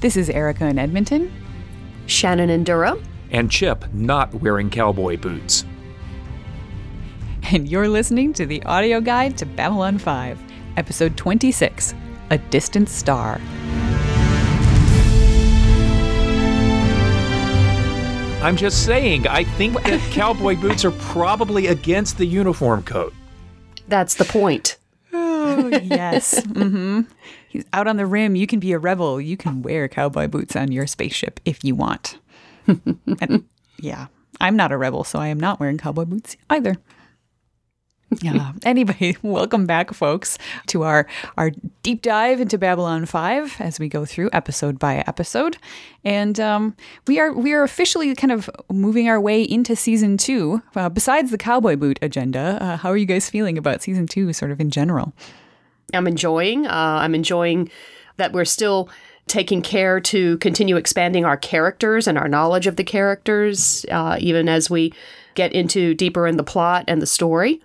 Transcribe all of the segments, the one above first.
This is Erica in Edmonton. Shannon in Durham. And Chip not wearing cowboy boots. And you're listening to the audio guide to Babylon 5, episode 26 A Distant Star. I'm just saying, I think that cowboy boots are probably against the uniform code. That's the point. Oh, yes. mm-hmm. He's out on the rim. You can be a rebel. You can wear cowboy boots on your spaceship if you want. and, yeah, I'm not a rebel, so I am not wearing cowboy boots either yeah. Anyway, welcome back, folks, to our our deep dive into Babylon Five as we go through episode by episode, and um, we are we are officially kind of moving our way into season two. Uh, besides the cowboy boot agenda, uh, how are you guys feeling about season two, sort of in general? I'm enjoying. Uh, I'm enjoying that we're still taking care to continue expanding our characters and our knowledge of the characters, uh, even as we get into deeper in the plot and the story.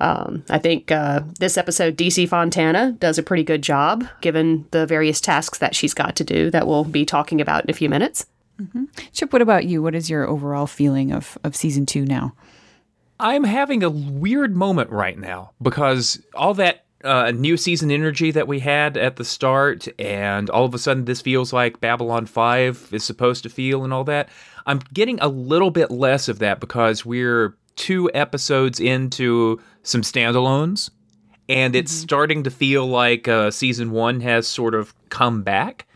Um, I think uh, this episode, DC Fontana does a pretty good job given the various tasks that she's got to do that we'll be talking about in a few minutes. Mm-hmm. Chip, what about you? What is your overall feeling of, of season two now? I'm having a weird moment right now because all that uh, new season energy that we had at the start, and all of a sudden this feels like Babylon 5 is supposed to feel and all that. I'm getting a little bit less of that because we're two episodes into some standalones, and it's mm-hmm. starting to feel like uh, season one has sort of come back.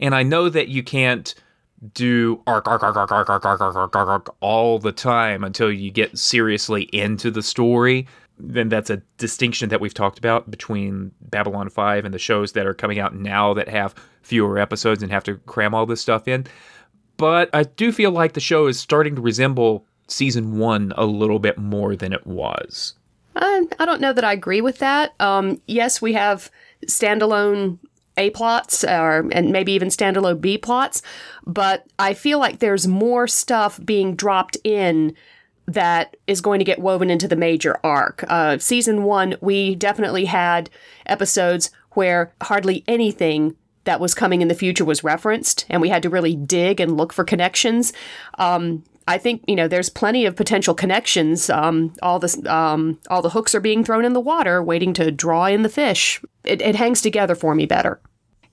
And I know that you can't do arc, arc, arc, arc, arc, arc, arc, arc, arc, arc, arc all the time until you get seriously into the story. Then that's a distinction that we've talked about between Babylon 5 and the shows that are coming out now that have fewer episodes and have to cram all this stuff in. But I do feel like the show is starting to resemble season one a little bit more than it was. I, I don't know that I agree with that. Um, yes, we have standalone a plots or and maybe even standalone B plots, but I feel like there's more stuff being dropped in that is going to get woven into the major arc. Uh, season one, we definitely had episodes where hardly anything that was coming in the future was referenced, and we had to really dig and look for connections. Um, I think you know there's plenty of potential connections. Um, all the um, all the hooks are being thrown in the water, waiting to draw in the fish. It, it hangs together for me better.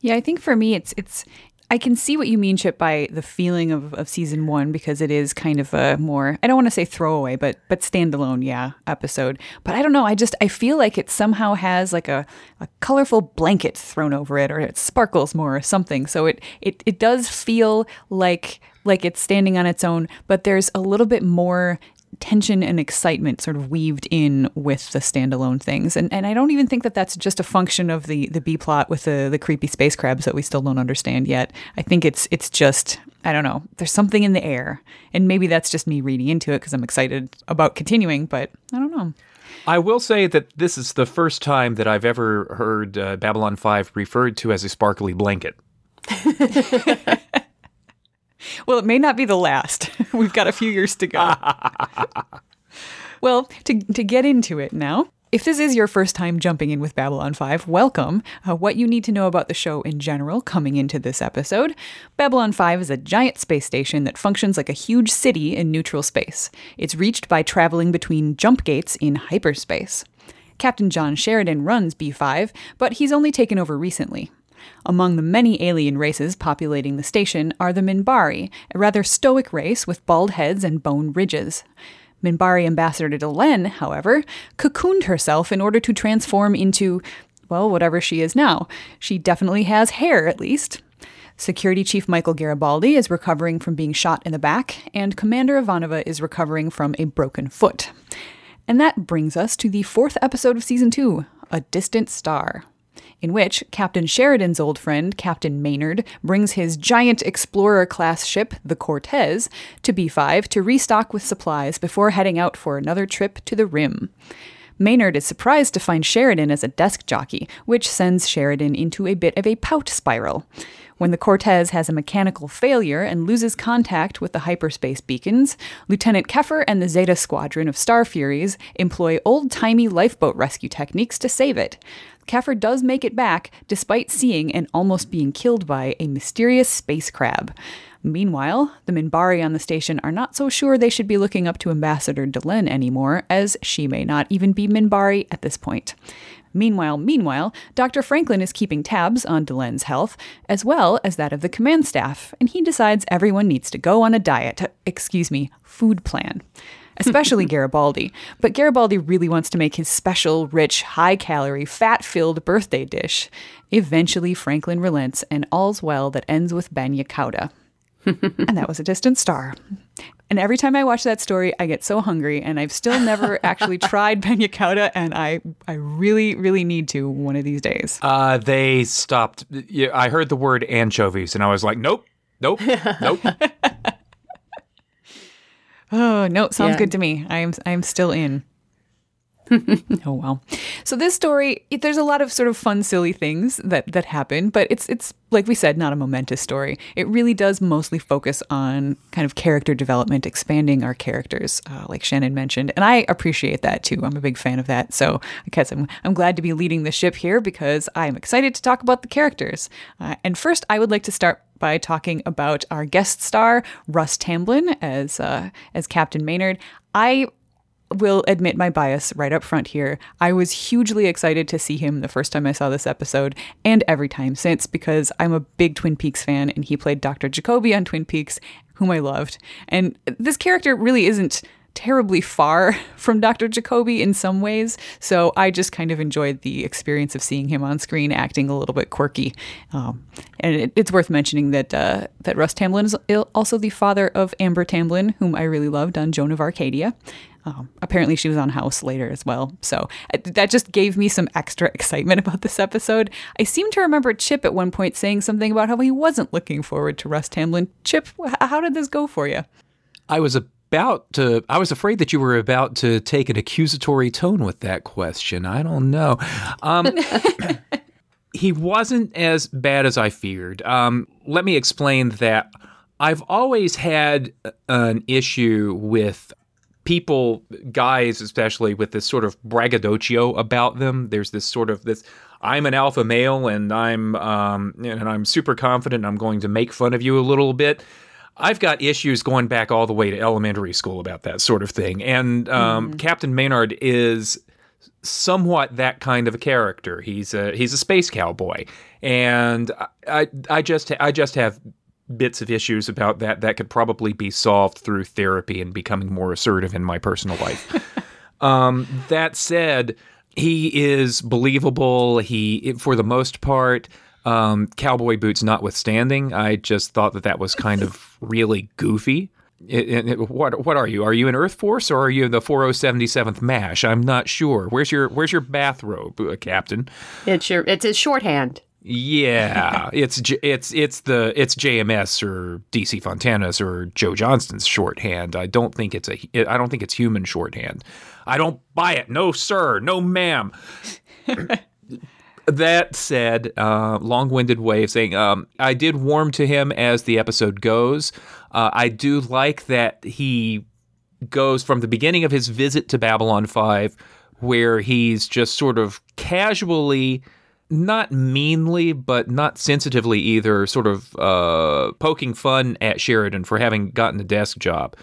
Yeah, I think for me, it's it's I can see what you mean, Chip, by the feeling of, of season one because it is kind of a more I don't want to say throwaway, but but standalone, yeah, episode. But I don't know. I just I feel like it somehow has like a, a colorful blanket thrown over it, or it sparkles more or something. So it it it does feel like like it's standing on its own, but there's a little bit more tension and excitement sort of weaved in with the standalone things. And and I don't even think that that's just a function of the the B plot with the the creepy space crabs that we still don't understand yet. I think it's it's just I don't know. There's something in the air. And maybe that's just me reading into it because I'm excited about continuing, but I don't know. I will say that this is the first time that I've ever heard uh, Babylon 5 referred to as a sparkly blanket. Well, it may not be the last. We've got a few years to go. well, to, to get into it now, if this is your first time jumping in with Babylon 5, welcome. Uh, what you need to know about the show in general coming into this episode Babylon 5 is a giant space station that functions like a huge city in neutral space. It's reached by traveling between jump gates in hyperspace. Captain John Sheridan runs B5, but he's only taken over recently. Among the many alien races populating the station are the Minbari, a rather stoic race with bald heads and bone ridges. Minbari Ambassador Delenn, however, cocooned herself in order to transform into, well, whatever she is now. She definitely has hair, at least. Security Chief Michael Garibaldi is recovering from being shot in the back, and Commander Ivanova is recovering from a broken foot. And that brings us to the fourth episode of season two A Distant Star in which Captain Sheridan's old friend, Captain Maynard, brings his giant explorer class ship, the Cortez, to B5 to restock with supplies before heading out for another trip to the Rim. Maynard is surprised to find Sheridan as a desk jockey, which sends Sheridan into a bit of a pout spiral. When the Cortez has a mechanical failure and loses contact with the hyperspace beacons, Lieutenant Keffer and the Zeta Squadron of Star Furies employ old timey lifeboat rescue techniques to save it. Keffer does make it back, despite seeing and almost being killed by a mysterious space crab. Meanwhile, the Minbari on the station are not so sure they should be looking up to Ambassador Delenn anymore, as she may not even be Minbari at this point. Meanwhile, meanwhile, Dr. Franklin is keeping tabs on Delenn's health, as well as that of the command staff, and he decides everyone needs to go on a diet, excuse me, food plan. Especially Garibaldi. But Garibaldi really wants to make his special, rich, high calorie, fat filled birthday dish. Eventually, Franklin relents, and all's well that ends with Bagna Cauda. and that was a distant star. And every time I watch that story, I get so hungry, and I've still never actually tried bagna cauda, and I, I really, really need to one of these days. Uh, they stopped. yeah, I heard the word anchovies, and I was like, nope, nope, nope. Oh no, sounds Yeah. good to me. I'm I'm still in. oh well. So this story, it, there's a lot of sort of fun, silly things that that happen, but it's it's like we said, not a momentous story. It really does mostly focus on kind of character development, expanding our characters, uh, like Shannon mentioned, and I appreciate that too. I'm a big fan of that. So I guess I'm I'm glad to be leading the ship here because I'm excited to talk about the characters. Uh, and first, I would like to start by talking about our guest star Russ Tamblyn as uh, as Captain Maynard. I will admit my bias right up front here. I was hugely excited to see him the first time I saw this episode and every time since because I'm a big Twin Peaks fan and he played Dr. Jacoby on Twin Peaks, whom I loved. And this character really isn't terribly far from Dr. Jacoby in some ways, so I just kind of enjoyed the experience of seeing him on screen acting a little bit quirky. Um, and it, it's worth mentioning that uh, that Russ Tamblyn is also the father of Amber Tamblyn, whom I really loved on Joan of Arcadia. Um, apparently, she was on House later as well. So uh, that just gave me some extra excitement about this episode. I seem to remember Chip at one point saying something about how he wasn't looking forward to Russ Tamblyn. Chip, how did this go for you? I was about to. I was afraid that you were about to take an accusatory tone with that question. I don't know. Um, he wasn't as bad as I feared. Um, let me explain that. I've always had an issue with people, guys especially, with this sort of braggadocio about them. There's this sort of this. I'm an alpha male, and I'm um, and I'm super confident. I'm going to make fun of you a little bit. I've got issues going back all the way to elementary school about that sort of thing. And um, Captain Maynard is somewhat that kind of a character. He's a he's a space cowboy, and I I, I just I just have bits of issues about that that could probably be solved through therapy and becoming more assertive in my personal life. um, that said, he is believable. He, for the most part, um, cowboy boots notwithstanding, I just thought that that was kind of really goofy. It, it- it- what what are you? Are you in Earth Force or are you the 4077th Mash? I'm not sure. Where's your Where's your bathrobe, uh, Captain? It's your it's his shorthand. Yeah, it's it's it's the it's JMS or DC Fontana's or Joe Johnston's shorthand. I don't think it's a I don't think it's human shorthand. I don't buy it. No, sir. No, ma'am. that said, uh, long-winded way of saying um, I did warm to him as the episode goes. Uh, I do like that he goes from the beginning of his visit to Babylon 5, where he's just sort of casually, not meanly, but not sensitively either, sort of uh, poking fun at Sheridan for having gotten a desk job.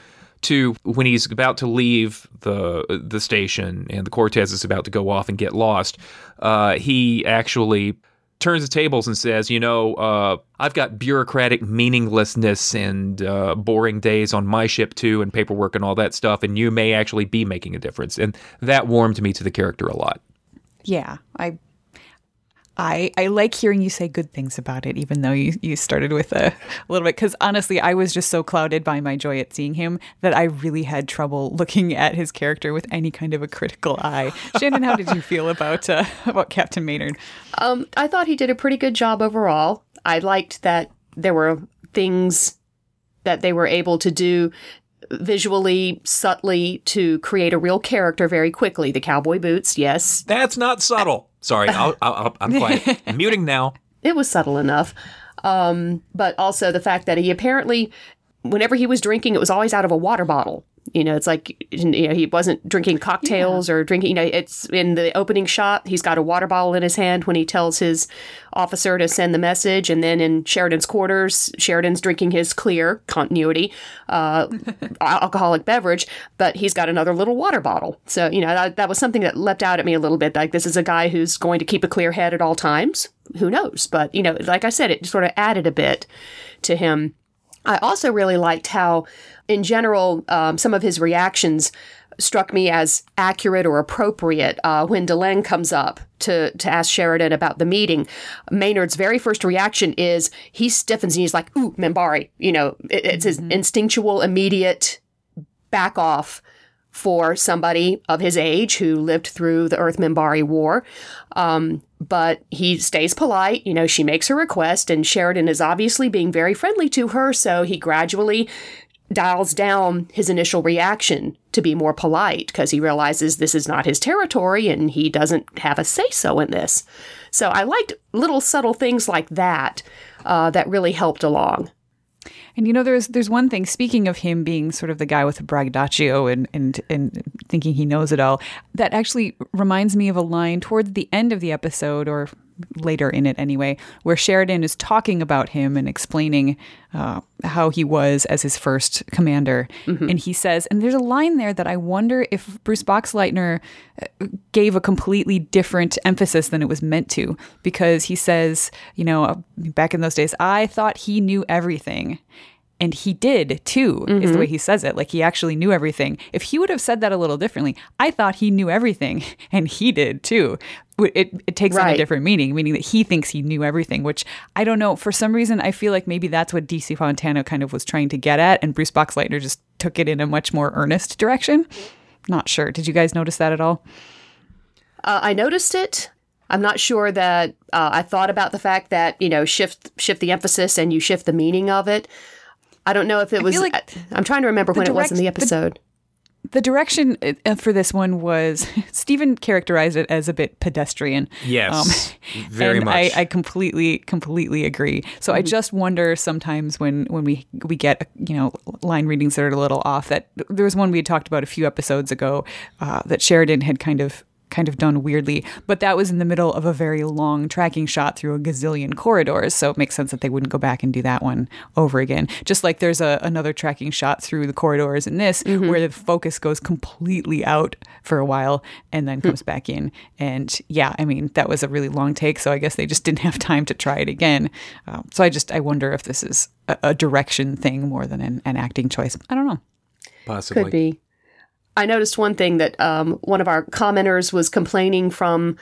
To when he's about to leave the the station and the Cortez is about to go off and get lost, uh, he actually turns the tables and says, "You know, uh, I've got bureaucratic meaninglessness and uh, boring days on my ship too, and paperwork and all that stuff, and you may actually be making a difference." And that warmed me to the character a lot. Yeah, I, I, I like hearing you say good things about it, even though you, you started with a, a little bit. Because honestly, I was just so clouded by my joy at seeing him that I really had trouble looking at his character with any kind of a critical eye. Shannon, how did you feel about uh, about Captain Maynard? Um, I thought he did a pretty good job overall. I liked that there were things that they were able to do visually, subtly to create a real character very quickly. The cowboy boots, yes, That's not subtle. Sorry, I'll, I'll, I'm quiet. I'm muting now. it was subtle enough. Um, but also the fact that he apparently, whenever he was drinking, it was always out of a water bottle. You know, it's like you know he wasn't drinking cocktails or drinking. You know, it's in the opening shot. He's got a water bottle in his hand when he tells his officer to send the message, and then in Sheridan's quarters, Sheridan's drinking his clear continuity uh, alcoholic beverage, but he's got another little water bottle. So you know that, that was something that leapt out at me a little bit. Like this is a guy who's going to keep a clear head at all times. Who knows? But you know, like I said, it sort of added a bit to him. I also really liked how in general, um, some of his reactions struck me as accurate or appropriate. Uh, when Delenn comes up to to ask Sheridan about the meeting, Maynard's very first reaction is he stiffens and he's like, "Ooh, Minbari. You know, it, it's his instinctual, immediate back off for somebody of his age who lived through the Earth Minbari War. Um, but he stays polite. You know, she makes her request, and Sheridan is obviously being very friendly to her, so he gradually dials down his initial reaction to be more polite because he realizes this is not his territory and he doesn't have a say so in this. So I liked little subtle things like that uh, that really helped along. And you know, there's there's one thing. Speaking of him being sort of the guy with the braggadocio and and and thinking he knows it all, that actually reminds me of a line towards the end of the episode, or later in it anyway, where Sheridan is talking about him and explaining uh, how he was as his first commander. And he says, and there's a line there that I wonder if Bruce Boxleitner uh, gave a completely different emphasis than it was meant to, because he says, you know, uh, back in those days, I thought he knew everything. And he did too, is the way he says it. Like he actually knew everything. If he would have said that a little differently, I thought he knew everything, and he did too. It, it takes on a different meaning, meaning that he thinks he knew everything, which I don't know. For some reason, I feel like maybe that's what DC Fontana kind of was trying to get at, and Bruce Boxleitner just took it in a much more earnest direction. Not sure. Did you guys notice that at all? Uh, I noticed it. I'm not sure that uh, I thought about the fact that you know shift shift the emphasis and you shift the meaning of it. I don't know if it was. like I, am trying to remember when it was in the direct- the- episode. The direction uh, for this one was Stephen characterized it as a bit pedestrian. Yes, very and much. I, I completely, completely agree. So I just wonder sometimes when when we we get you know line readings that are a little off. That there was one we had talked about a few episodes ago uh, that Sheridan had kind of kind of done weirdly, but that was in the middle of a very long tracking shot through a gazillion corridors. So it makes sense that they wouldn't go back and do that one over again. Just like there's a, another tracking shot through the corridors in this where the focus goes completely out for a while and then comes back in. And yeah, I mean, that was a really long take. So I guess they just didn't have time to try it again. Um, so I just, I wonder if this is a, a direction thing more than an, an acting choice. I don't know. Possibly. Could be. I noticed one thing that um, one of our commenters was complaining from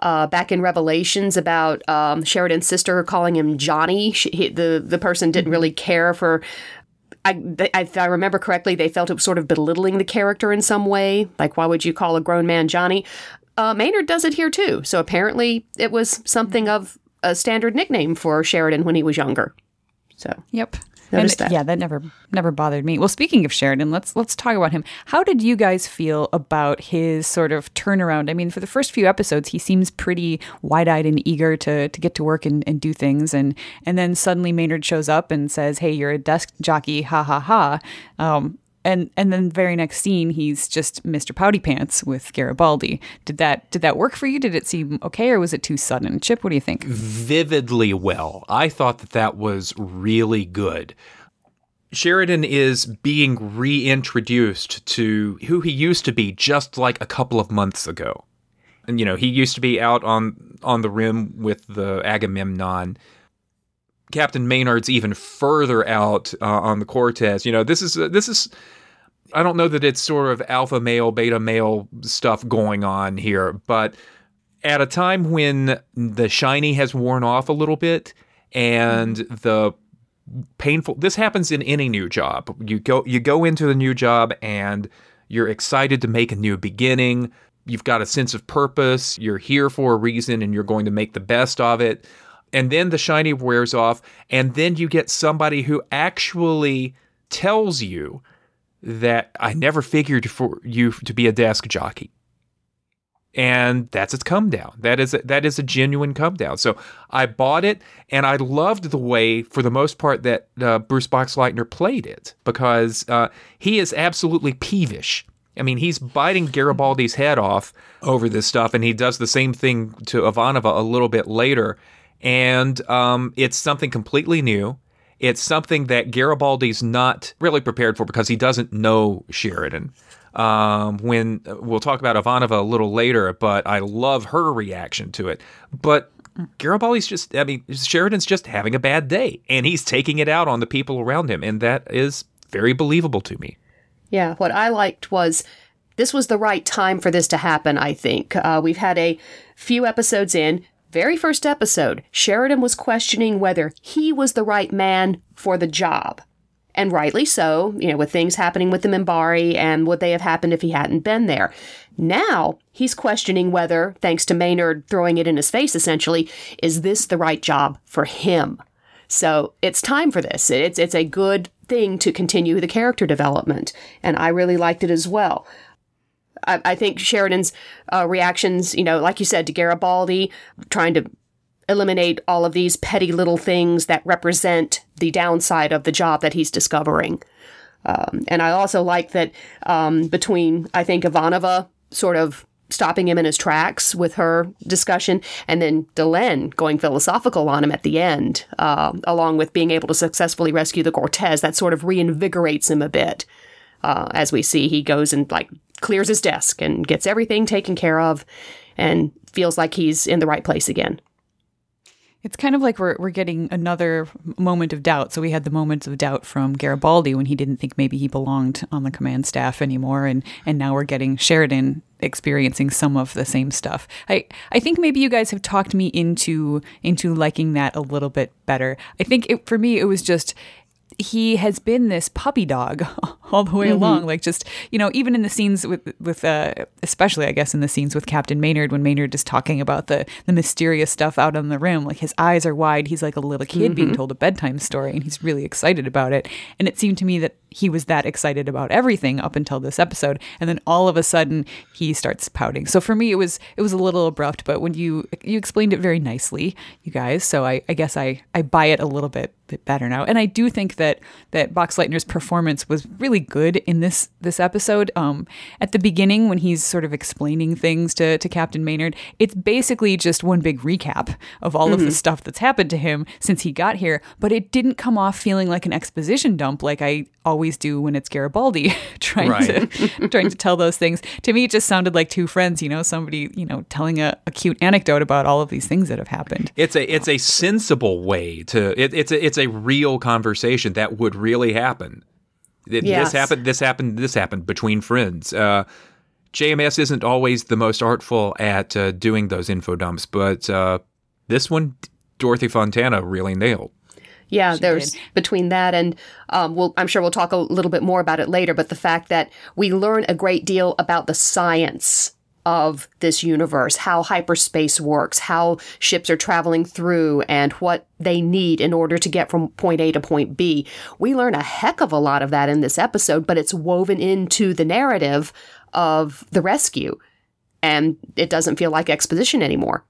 uh, back in Revelations about um, Sheridan's sister calling him Johnny. She, he, the the person didn't really care for. I, they, if I remember correctly, they felt it was sort of belittling the character in some way. Like, why would you call a grown man Johnny? Uh, Maynard does it here too. So apparently, it was something of a standard nickname for Sheridan when he was younger. So Yep. Noticed and that. yeah, that never never bothered me. Well, speaking of Sheridan, let's let's talk about him. How did you guys feel about his sort of turnaround? I mean, for the first few episodes, he seems pretty wide-eyed and eager to to get to work and, and do things, and and then suddenly Maynard shows up and says, "Hey, you're a desk jockey, ha ha ha." Um, and and then very next scene, he's just Mr. Pouty Pants with Garibaldi. Did that did that work for you? Did it seem okay, or was it too sudden? Chip, what do you think? vividly well. I thought that that was really good. Sheridan is being reintroduced to who he used to be just like a couple of months ago. And you know, he used to be out on on the rim with the Agamemnon. Captain Maynard's even further out uh, on the Cortez. You know, this is uh, this is I don't know that it's sort of alpha male, beta male stuff going on here, but at a time when the shiny has worn off a little bit and mm-hmm. the painful this happens in any new job. You go you go into the new job and you're excited to make a new beginning. You've got a sense of purpose. You're here for a reason and you're going to make the best of it. And then the shiny wears off and then you get somebody who actually tells you that I never figured for you to be a desk jockey and that's its come down. That is a, that is a genuine come down. So I bought it, and I loved the way, for the most part, that uh, Bruce Boxleitner played it because uh, he is absolutely peevish. I mean, he's biting Garibaldi's head off over this stuff, and he does the same thing to Ivanova a little bit later. And um, it's something completely new. It's something that Garibaldi's not really prepared for because he doesn't know Sheridan. Um, when we'll talk about Ivanova a little later, but I love her reaction to it. But Garibaldi's just, I mean, Sheridan's just having a bad day, and he's taking it out on the people around him, and that is very believable to me. Yeah, what I liked was this was the right time for this to happen, I think. Uh, we've had a few episodes in. Very first episode, Sheridan was questioning whether he was the right man for the job. And rightly so, you know, with things happening with the Minbari and would they have happened if he hadn't been there. Now he's questioning whether, thanks to Maynard throwing it in his face essentially, is this the right job for him? So it's time for this. It's it's a good thing to continue the character development, and I really liked it as well. I, I think Sheridan's uh, reactions, you know, like you said, to Garibaldi, trying to eliminate all of these petty little things that represent the downside of the job that he's discovering. Um, and I also like that um, between, I think, Ivanova sort of stopping him in his tracks with her discussion, and then Delenn going philosophical on him at the end, uh, along with being able to successfully rescue the Cortez. That sort of reinvigorates him a bit. Uh, as we see, he goes and like clears his desk and gets everything taken care of, and feels like he's in the right place again. It's kind of like we're, we're getting another moment of doubt. So we had the moments of doubt from Garibaldi when he didn't think maybe he belonged on the command staff anymore, and and now we're getting Sheridan experiencing some of the same stuff. I I think maybe you guys have talked me into into liking that a little bit better. I think it, for me it was just he has been this puppy dog all the way mm-hmm. along like just you know even in the scenes with with uh especially i guess in the scenes with captain maynard when maynard is talking about the the mysterious stuff out on the rim like his eyes are wide he's like a little kid mm-hmm. being told a bedtime story and he's really excited about it and it seemed to me that he was that excited about everything up until this episode and then all of a sudden he starts pouting so for me it was it was a little abrupt but when you you explained it very nicely you guys so i i guess i i buy it a little bit bit better now and i do think that that boxleitner's performance was really good in this this episode um at the beginning when he's sort of explaining things to to captain maynard it's basically just one big recap of all mm-hmm. of the mm-hmm. stuff that's happened to him since he got here but it didn't come off feeling like an exposition dump like i always do when it's Garibaldi trying right. to trying to tell those things. To me, it just sounded like two friends, you know, somebody, you know, telling a, a cute anecdote about all of these things that have happened. It's a it's a sensible way to it, it's a it's a real conversation that would really happen. It, yes. This happened. This happened. This happened between friends. Uh, JMS isn't always the most artful at uh, doing those info dumps, but uh, this one, Dorothy Fontana really nailed. Yeah, she there's did. between that and um, we'll, I'm sure we'll talk a little bit more about it later. But the fact that we learn a great deal about the science of this universe, how hyperspace works, how ships are traveling through, and what they need in order to get from point A to point B. We learn a heck of a lot of that in this episode, but it's woven into the narrative of the rescue. And it doesn't feel like exposition anymore.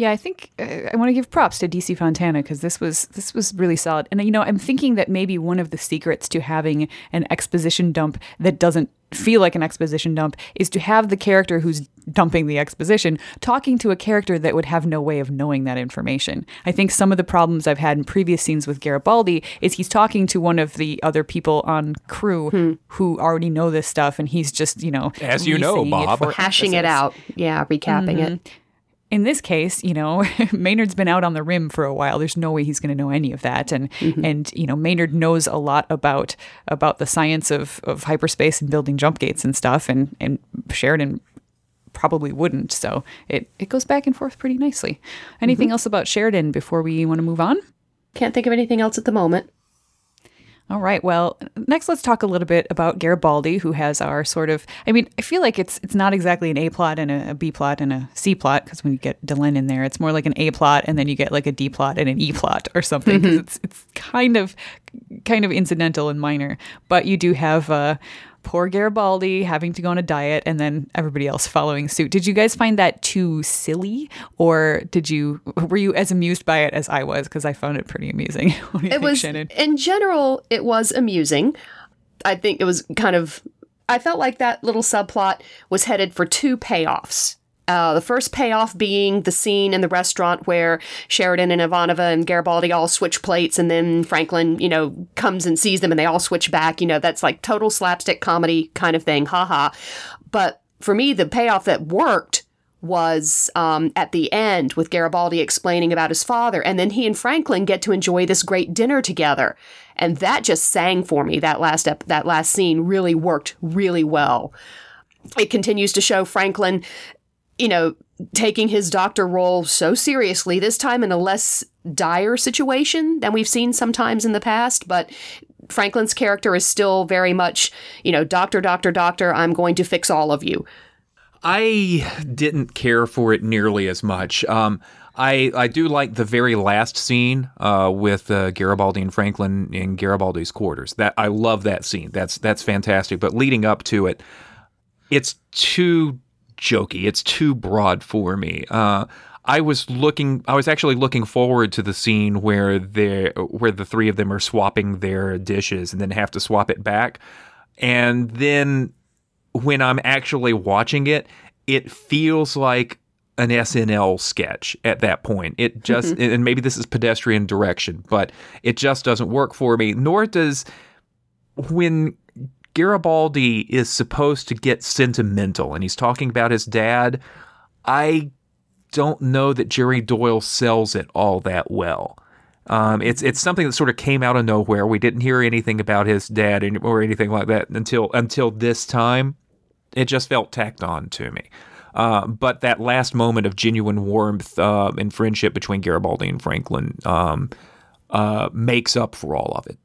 Yeah, I think uh, I want to give props to DC Fontana because this was this was really solid. And you know, I'm thinking that maybe one of the secrets to having an exposition dump that doesn't feel like an exposition dump is to have the character who's dumping the exposition talking to a character that would have no way of knowing that information. I think some of the problems I've had in previous scenes with Garibaldi is he's talking to one of the other people on crew hmm. who already know this stuff and he's just, you know, as you know, Bob, hashing it out. Yeah, recapping mm-hmm. it in this case, you know, Maynard's been out on the rim for a while. There's no way he's going to know any of that, and mm-hmm. and you know, Maynard knows a lot about about the science of of hyperspace and building jump gates and stuff, and and Sheridan probably wouldn't. So it it goes back and forth pretty nicely. Anything mm-hmm. else about Sheridan before we want to move on? Can't think of anything else at the moment. All right. Well, next let's talk a little bit about Garibaldi, who has our sort of. I mean, I feel like it's it's not exactly an A plot and a, a B plot and a C plot because when you get Delenn in there, it's more like an A plot and then you get like a D plot and an E plot or something because mm-hmm. it's it's kind of kind of incidental and minor. But you do have uh, poor Garibaldi having to go on a diet and then everybody else following suit. Did you guys find that too silly or did you were you as amused by it as I was because I found it pretty amusing. What do you it think, was Shannon? in general it was amusing i think it was kind of i felt like that little subplot was headed for two payoffs uh, the first payoff being the scene in the restaurant where Sheridan and Ivanova and Garibaldi all switch plates, and then Franklin, you know, comes and sees them, and they all switch back. You know, that's like total slapstick comedy kind of thing, haha. But for me, the payoff that worked was um, at the end with Garibaldi explaining about his father, and then he and Franklin get to enjoy this great dinner together, and that just sang for me. That last ep- that last scene really worked really well. It continues to show Franklin, you know, taking his doctor role so seriously. This time in a less dire situation than we've seen sometimes in the past, but. Franklin's character is still very much, you know, doctor, doctor, doctor, I'm going to fix all of you. I didn't care for it nearly as much. Um, I I do like the very last scene uh, with uh, Garibaldi and Franklin in Garibaldi's quarters. That I love that scene. That's that's fantastic. But leading up to it, it's too jokey. It's too broad for me. Uh, I was looking. I was actually looking forward to the scene where they where the three of them are swapping their dishes and then have to swap it back. And then when I'm actually watching it, it feels like an SNL sketch at that point. It just, and maybe this is pedestrian direction, but it just doesn't work for me. Nor does when Garibaldi is supposed to get sentimental and he's talking about his dad, I don't know that Jerry Doyle sells it all that well. Um, it's it's something that sort of came out of nowhere. We didn't hear anything about his dad or anything like that until until this time. It just felt tacked on to me. Uh, but that last moment of genuine warmth uh, and friendship between Garibaldi and Franklin um, uh, makes up for all of it.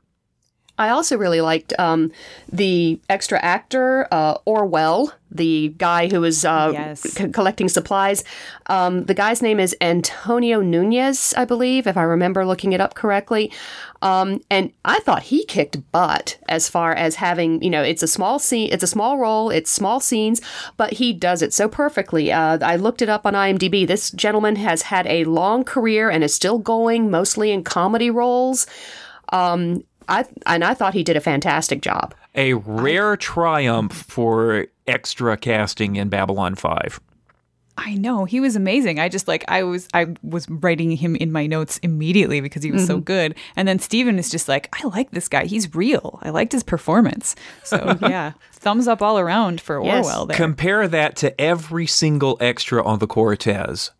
I also really liked um, the extra actor uh, Orwell, the guy who was uh, Yes. c- collecting supplies. Um, the guy's name is Antonio Nunez, I believe, if I remember looking it up correctly. Um, and I thought he kicked butt as far as having, you know, it's a small scene, it's a small role, it's small scenes, but he does it so perfectly. Uh, I looked it up on IMDb. This gentleman has had a long career and is still going, mostly in comedy roles. Um, I and I thought he did a fantastic job. A rare triumph for extra casting in Babylon 5. I know he was amazing. I just like I was I was writing him in my notes immediately because he was so mm-hmm. good. And then Steven is just like, I like this guy. He's real. I liked his performance. So yeah, thumbs up all around for Yes. Orwell there. Compare that to every single extra on the Cortez.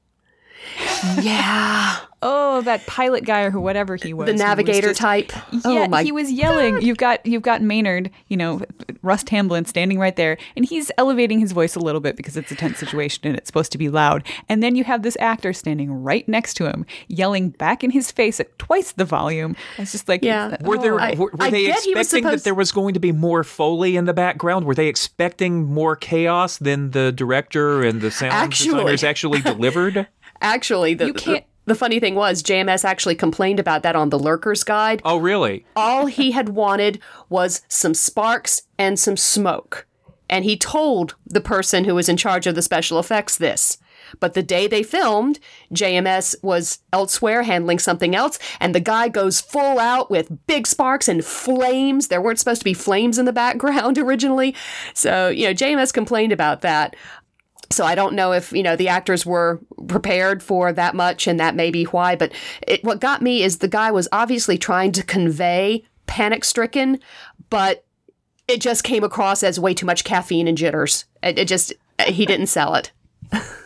Yeah, oh, that pilot guy or who whatever he was. the who was navigator just- type. Yeah, oh my he was yelling. You've got you've got Maynard, you know, Russ Tamblyn standing right there, and he's elevating his voice a little bit because it's a tense situation and it's supposed to be loud. And then you have this actor standing right next to him, yelling back in his face at twice the volume. It's just like, Yeah. it's- Were there oh, I- were, were I they get he was expecting that there was going to be more foley in the background? Were they expecting more chaos than the director and the sound Actually- designers actually delivered? actually the, You can't- the the funny thing was JMS actually complained about that on the Lurkers Guide. Oh, really? All he had wanted was some sparks and some smoke, and he told the person who was in charge of the special effects this. But the day they filmed, JMS was elsewhere handling something else, and the guy goes full out with big sparks and flames. There weren't supposed to be flames in the background originally. So, you know, JMS complained about that. So I don't know if, you know, the actors were prepared for that much and that may be why, but it, what got me is the guy was obviously trying to convey panic stricken, but it just came across as way too much caffeine and jitters. It, it just, he didn't sell it.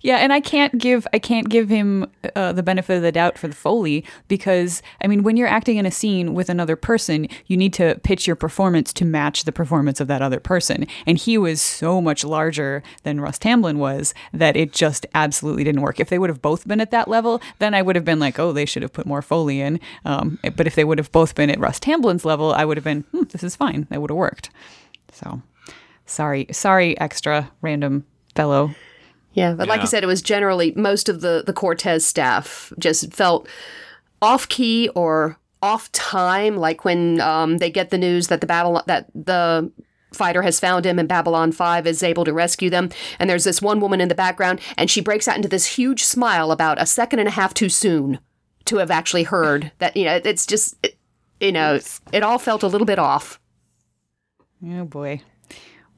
Yeah, and I can't give I can't give him uh, the benefit of the doubt for the foley because I mean when you're acting in a scene with another person, you need to pitch your performance to match the performance of that other person, and he was so much larger than Russ Tamblyn was that it just absolutely didn't work. If they would have both been at that level, then I would have been like, oh, they should have put more foley in. Um, but if they would have both been at Russ Tamblyn's level, I would have been, hmm, this is fine. That would have worked. So, sorry, sorry, extra random fellow Yeah, but like I said, it was generally most of the the Cortez staff just felt off key or off time. Like when um, they get the news that the Babylon that the fighter has found him and Babylon 5 is able to rescue them. And there's this one woman in the background and she breaks out into this huge smile about a second and a half too soon to have actually heard that, you know, it's just, it, you know, it all felt a little bit off. Oh boy.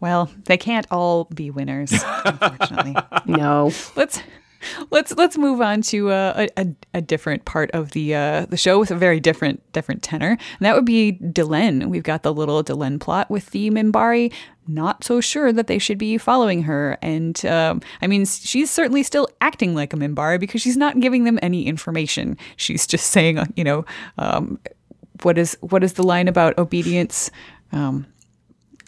Well, they can't all be winners, unfortunately. no. Let's let's let's move on to uh, a, a, a different part of the uh, the show with a very different different tenor, and that would be Delenn. We've got the little Delenn plot with the Minbari Not so sure that they should be following her, and um, I mean, she's certainly still acting like a Minbari because she's not giving them any information. She's just saying, uh, you know, um, what is what is the line about obedience? Um,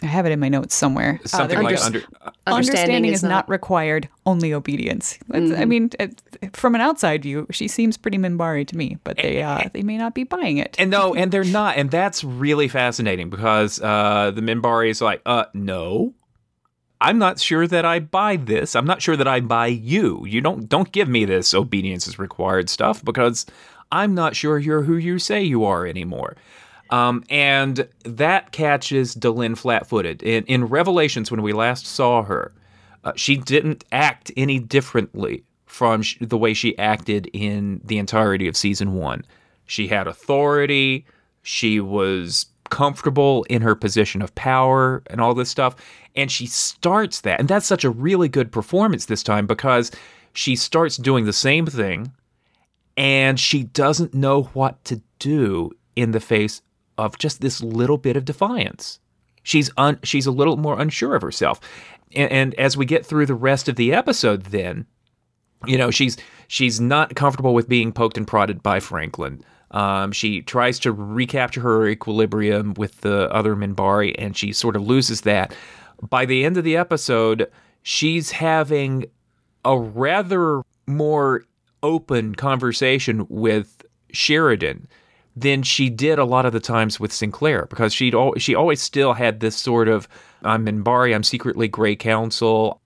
I have it in my notes somewhere. Something Uh, like under- under. Understanding understanding is is not, not- required, only obedience. That's- I mean, uh, from an outside view, she seems pretty Minbari to me, but they uh, they may not be buying it. And no, and they're not, and that's really fascinating because uh, the Minbari is like, uh, no, I'm not sure that I buy this. I'm not sure that I buy you. You don't don't give me this obedience is required stuff because I'm not sure you're who you say you are anymore. Um, and that catches Delenn flat-footed. In, in Revelations, when we last saw her, uh, she didn't act any differently from sh- the way she acted in the entirety of season one. She had authority. She was comfortable in her position of power and all this stuff. And she starts that. And that's such a really good performance this time because she starts doing the same thing and she doesn't know what to do in the face of just this little bit of defiance. She's un- she's a little more unsure of herself. And, and as we get through the rest of the episode then, you know, she's she's not comfortable with being poked and prodded by Franklin. Um, she tries to recapture her equilibrium with the other Minbari, and she sort of loses that. By the end of the episode, she's having a rather more open conversation with Sheridan than she did a lot of the times with Sinclair because she'd al- she always still had this sort of I'm Minbari, I'm secretly Grey Council.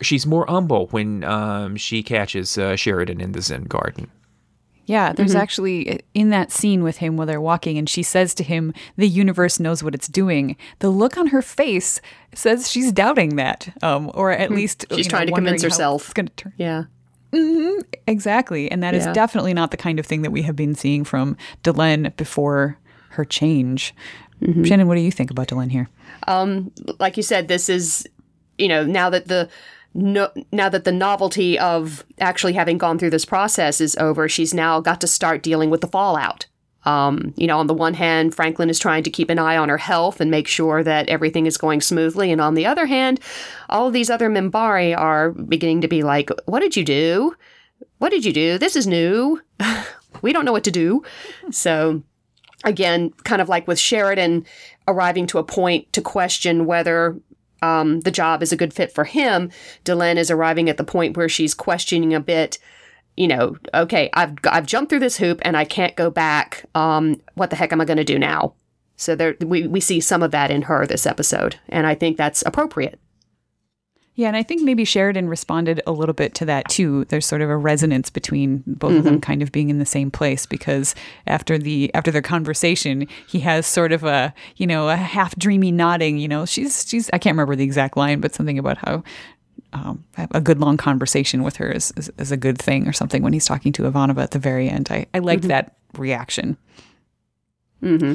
She's more humble when um, she catches uh, Sheridan in the Zen Garden. Yeah, there's actually uh, in that scene with him while they're walking, and she says to him, "The universe knows what it's doing." The look on her face says she's doubting that, um, or at least She's you know, trying to convince herself. It's going to turn Yeah. Mm-hmm, exactly, and that is Yeah. definitely not the kind of thing that we have been seeing from Delenn before her change. Mm-hmm. Shannon, what do you think about Delenn here? Um, like you said, this is you know now that the no, now that the novelty of actually having gone through this process is over, she's now got to start dealing with the fallout. Um, you know, on the one hand, Franklin is trying to keep an eye on her health and make sure that everything is going smoothly, and on the other hand, all of these other Minbari are beginning to be like, "What did you do? What did you do? This is new. we don't know what to do." So again, kind of like with Sheridan arriving to a point to question whether um, the job is a good fit for him, Delenn is arriving at the point where she's questioning a bit. You know, okay, I've I've jumped through this hoop and I can't go back. Um, what the heck am I going to do now? So there, we we see some of that in her this episode, and I think that's appropriate. Yeah, and I think maybe Sheridan responded a little bit to that too. There's sort of a resonance between both of them kind of being in the same place because after the after their conversation, he has sort of a, you know, a half dreamy nodding, you know. She's she's I can't remember the exact line, but something about how um, a good long conversation with her is, is, is a good thing or something when he's talking to Ivanova at the very end. I, I liked that reaction. Mm-hmm.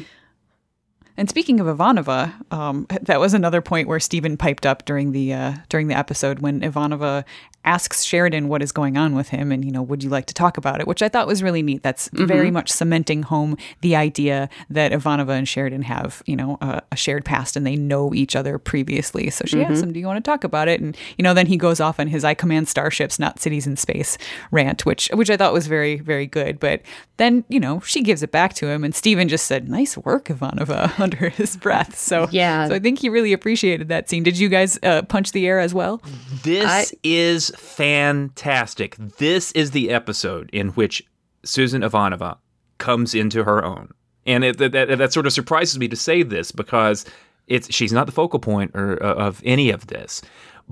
And speaking of Ivanova, um, that was another point where Stephen piped up during the uh, during the episode when Ivanova asks Sheridan what is going on with him, and you know, would you like to talk about it? Which I thought was really neat. That's very much cementing home the idea that Ivanova and Sheridan have you know a, a shared past and they know each other previously. So she asks him, "Do you want to talk about it?" And you know, then he goes off on his "I command starships, not cities in space" rant, which which I thought was very very good. But then you know, she gives it back to him, and Stephen just said, "Nice work, Ivanova," under his breath. So Yeah. so I think he really appreciated that scene. Did you guys uh, punch the air as well? This I- is fantastic. This is the episode in which Susan Ivanova comes into her own. And it, that, that, that sort of surprises me to say this because it's she's not the focal point or, uh, of any of this.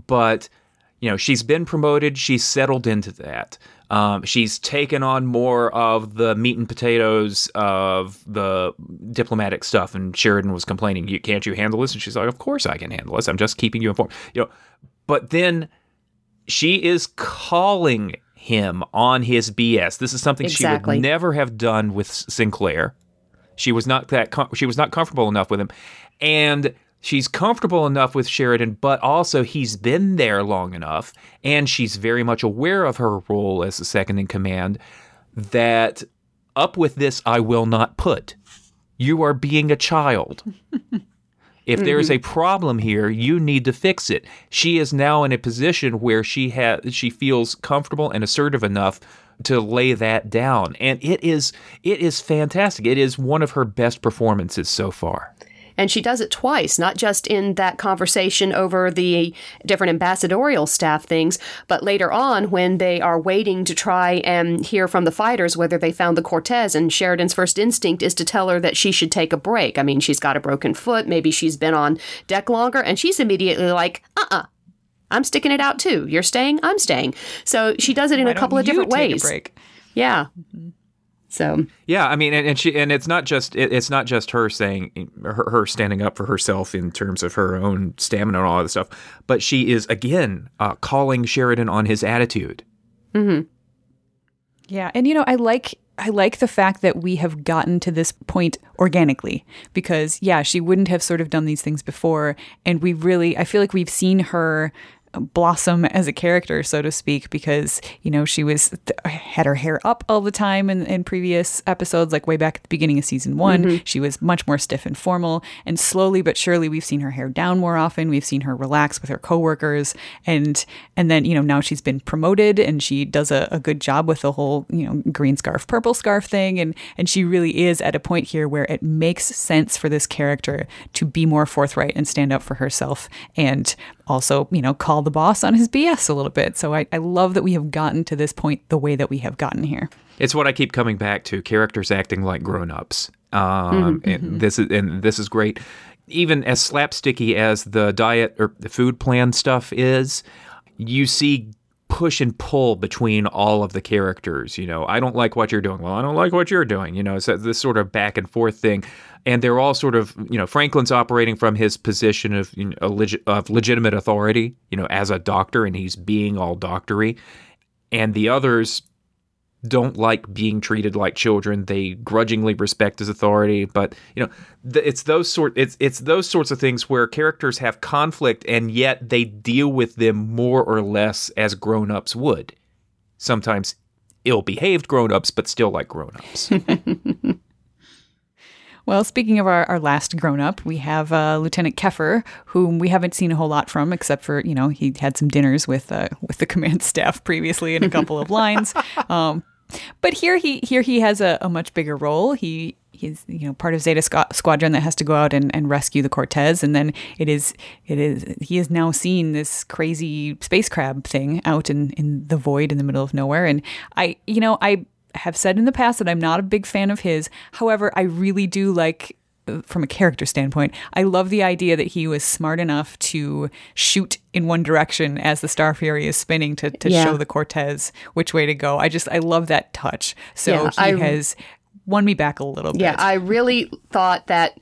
But, you know, she's been promoted, she's settled into that. Um, she's taken on more of the meat and potatoes of the diplomatic stuff. And Sheridan was complaining, "You can't you handle this?" And she's like, "Of course I can handle this. I'm just keeping you informed." You know, but then she is calling him on his BS. This is something Exactly. she would never have done with Sinclair. She was not that com- she was not comfortable enough with him, and she's comfortable enough with Sheridan, but also he's been there long enough, and she's very much aware of her role as the second in command. That up with this, I will not put. You are being a child. If there is a mm-hmm. problem here, you need to fix it. She is now in a position where she has she feels comfortable and assertive enough to lay that down. And it is it is fantastic. It is one of her best performances so far. And she does it twice, not just in that conversation over the different ambassadorial staff things, but later on when they are waiting to try and hear from the fighters whether they found the Cortez. And Sheridan's first instinct is to tell her that she should take a break. I mean, she's got a broken foot, maybe she's been on deck longer, and she's immediately like, uh uh-uh, uh. i am sticking it out too. You're staying, I'm staying. So she does it in Why a couple of different you take a ways. break? Yeah. So Yeah, I mean, and, and she and it's not just it, it's not just her saying her, her standing up for herself in terms of her own stamina and all of this stuff, but she is again uh, calling Sheridan on his attitude. Hmm. Yeah, and you know, I like I like the fact that we have gotten to this point organically because yeah, she wouldn't have sort of done these things before and we really I feel like we've seen her blossom as a character so to speak because you know she was had her hair up all the time in, in previous episodes like way back at the beginning of season one. Mm-hmm. She was much more stiff and formal and slowly but surely we've seen her hair down more often. We've seen her relax with her coworkers and and then you know now she's been promoted and she does a, a good job with the whole you know green scarf purple scarf thing and and she really is at a point here where it makes sense for this character to be more forthright and stand up for herself and also you know call the boss on his bs a little bit so i, I love that we have gotten to this point the way that we have gotten here It's what I keep coming back to: characters acting like grown-ups. Um, and this is and this is great. Even as slapsticky as the diet or the food plan stuff is, you see push and pull between all of the characters. You know, I don't like what you're doing. Well, I don't like what you're doing. You know, it's this sort of back and forth thing. And they're all sort of, you know, Franklin's operating from his position of you know, legi- of legitimate authority, you know, as a doctor, and he's being all doctory. And the others don't like being treated like children. They grudgingly respect his authority, but you know, th- it's those sort it's it's those sorts of things where characters have conflict and yet they deal with them more or less as grown-ups would. Sometimes ill-behaved grown-ups, but still like grown-ups. Well, speaking of our, our last grown up, we have uh, Lieutenant Keffer, whom we haven't seen a whole lot from, except for you know he had some dinners with uh, with the command staff previously in a couple of lines. Um, but here he here he has a, a much bigger role. He he's you know part of Zeta Squadron that has to go out and, and rescue the Cortez, and then it is it is he has now seen this crazy space crab thing out in in the void in the middle of nowhere, and I you know I have said in the past that I'm not a big fan of his. However, I really do like uh, from a character standpoint, I love the idea that he was smart enough to shoot in one direction as the Star Fury is spinning to, to Yeah. show the Cortez which way to go. I just I love that touch. So Yeah, he I- has won me back a little bit. Yeah. I really thought that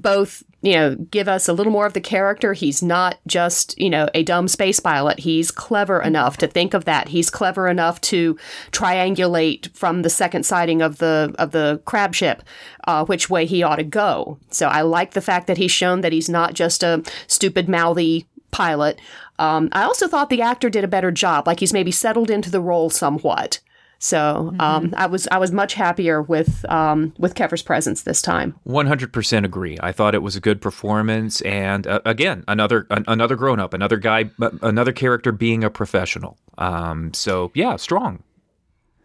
both, you know, give us a little more of the character. He's not just, you know, a dumb space pilot. He's clever enough to think of that. He's clever enough to triangulate from the second sighting of the of the crab ship uh, which way he ought to go. So I like the fact that he's shown that he's not just a stupid mouthy pilot. Um, I also thought the actor did a better job, like he's maybe settled into the role somewhat. So um, I was I was much happier with um, with Keffer's presence this time. 100% agree. I thought it was a good performance and uh, again, another an, another grown-up, another guy uh, another character being a professional. Um so yeah, strong.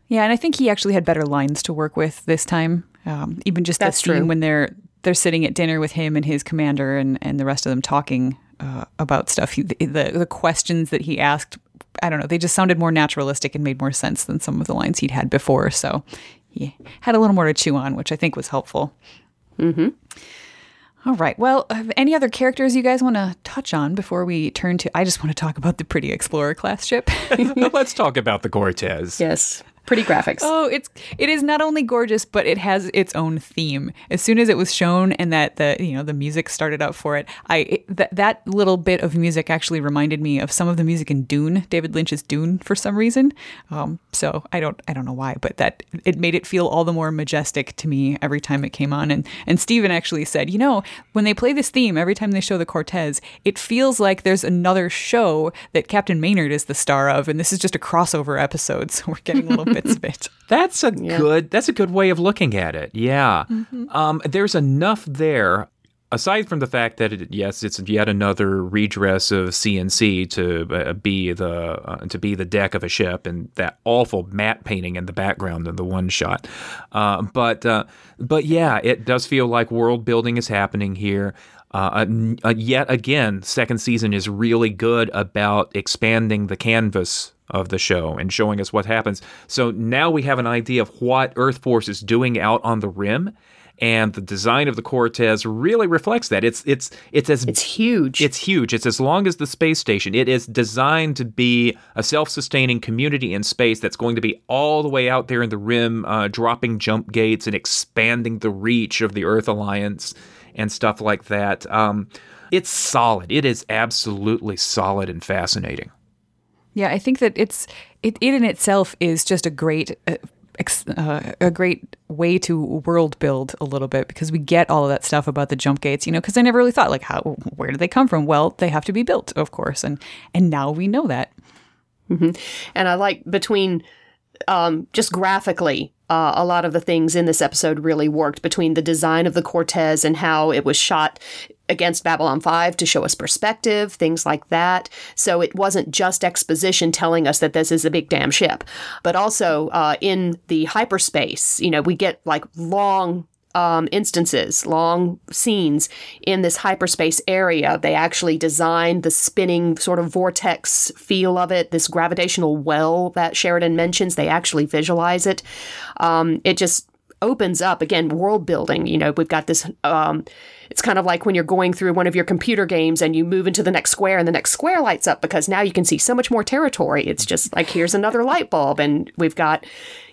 Yeah, and I think he actually had better lines to work with this time. Um, even just That's that scene true. when they're they're sitting at dinner with him and his commander and, and the rest of them talking uh, about stuff. He, the the questions that he asked, I don't know, they just sounded more naturalistic and made more sense than some of the lines he'd had before. So he had a little more to chew on, which I think was helpful. All right. Well, uh, any other characters you guys want to touch on before we turn to? I just want to talk about the pretty explorer class ship. Let's talk about the Cortez. Yes. Pretty graphics. Oh, it's it is not only gorgeous, but it has its own theme. As soon as it was shown and that the you know the music started up for it, I that that little bit of music actually reminded me of some of the music in Dune, David Lynch's Dune, for some reason. Um, so I don't I don't know why, but that it made it feel all the more majestic to me every time it came on. And and Steven actually said, you know, when they play this theme every time they show the Cortez, it feels like there's another show that Captain Maynard is the star of, and this is just a crossover episode. So we're getting a little bits of it. That's a good. That's a good way of looking at it. Yeah. Um, there's enough there. Aside from the fact that it, yes, it's yet another redress of CNC to uh, be the uh, to be the deck of a ship and that awful matte painting in the background in the one shot, uh, but uh, but yeah, it does feel like world building is happening here. Uh, uh, yet again, second season is really good about expanding the canvas of the show and showing us what happens. So now we have an idea of what Earth Force is doing out on the rim, and the design of the Cortez really reflects that. It's it's it's as It's huge. it's huge. It's as long as the space station. It is designed to be a self-sustaining community in space that's going to be all the way out there in the rim, uh, dropping jump gates and expanding the reach of the Earth Alliance and stuff like that. Um, it's solid. It is absolutely solid and fascinating. Yeah, I think that it's it, it in itself is just a great uh, uh, a great way to world build a little bit because we get all of that stuff about the jump gates, you know, because I never really thought like how where do they come from? Well, they have to be built, of course, and and now we know that. and I like between um, just graphically, uh, a lot of the things in this episode really worked between the design of the Cortez and how it was shot against Babylon 5 to show us perspective, things like that. So it wasn't just exposition telling us that this is a big damn ship, but also uh, in the hyperspace, you know, we get like long um, instances, long scenes in this hyperspace area. They actually designed the spinning sort of vortex feel of it, this gravitational well that Sheridan mentions. They actually visualize it. Um, it just opens up again world building you know we've got this um, it's kind of like when you're going through one of your computer games and you move into the next square and the next square lights up because now you can see so much more territory it's just like here's another light bulb and we've got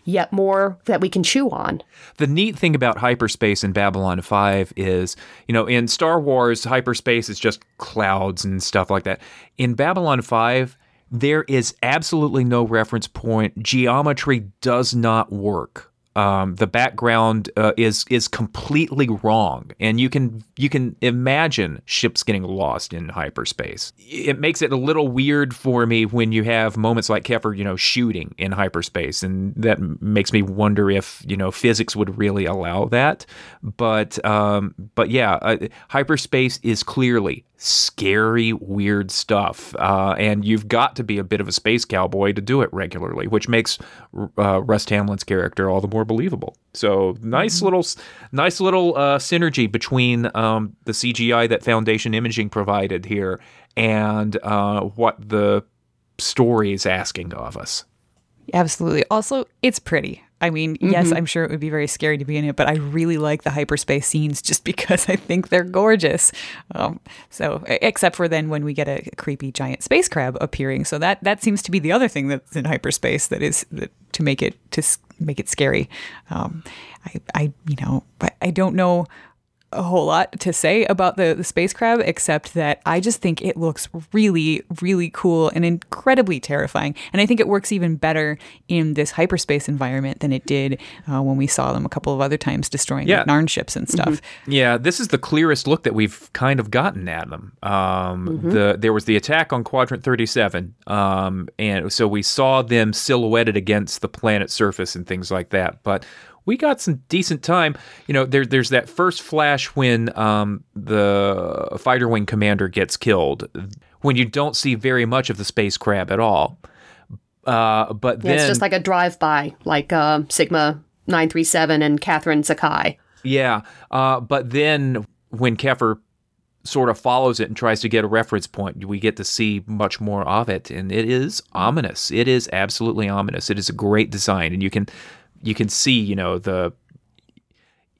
yet more that we can chew on The neat thing about hyperspace in Babylon 5 is, you know, in Star Wars, hyperspace is just clouds and stuff like that. In Babylon 5, there is absolutely no reference point. Geometry does not work. Um, the background uh, is is completely wrong, and you can you can imagine ships getting lost in hyperspace. It makes it a little weird for me when you have moments like Keffer, you know, shooting in hyperspace, and that makes me wonder if you know physics would really allow that. But um, but yeah, uh, hyperspace is clearly scary, weird stuff, uh, and you've got to be a bit of a space cowboy to do it regularly, which makes uh, Russ Tamblyn's character all the more believable. So nice little, nice little uh, synergy between um, the CGI that Foundation Imaging provided here and uh, what the story is asking of us. Absolutely. Also, it's pretty. I mean, yes, I'm sure it would be very scary to be in it, but I really like the hyperspace scenes just because I think they're gorgeous. Um, so, except for then when we get a creepy giant space crab appearing, so that that seems to be the other thing that's in hyperspace that is that, to make it to make it scary. Um, I, I, you know, I, I don't know a whole lot to say about the, the space crab except that I just think it looks really, really cool and incredibly terrifying. And I think it works even better in this hyperspace environment than it did uh, when we saw them a couple of other times destroying Yeah. like, Narn ships and stuff. Yeah, this is the clearest look that we've kind of gotten at them. Um, The there was the attack on Quadrant Thirty Seven, um, and so we saw them silhouetted against the planet's surface and things like that. But we got some decent time. You know, there, there's that first flash when um, the fighter wing commander gets killed, when you don't see very much of the space crab at all. Uh, but Yeah, then it's just like a drive-by, like uh, Sigma 937 and Catherine Sakai. Yeah, uh, but then when Keffer sort of follows it and tries to get a reference point, we get to see much more of it, and it is ominous. It is absolutely ominous. It is a great design, and you can you can see, you know, the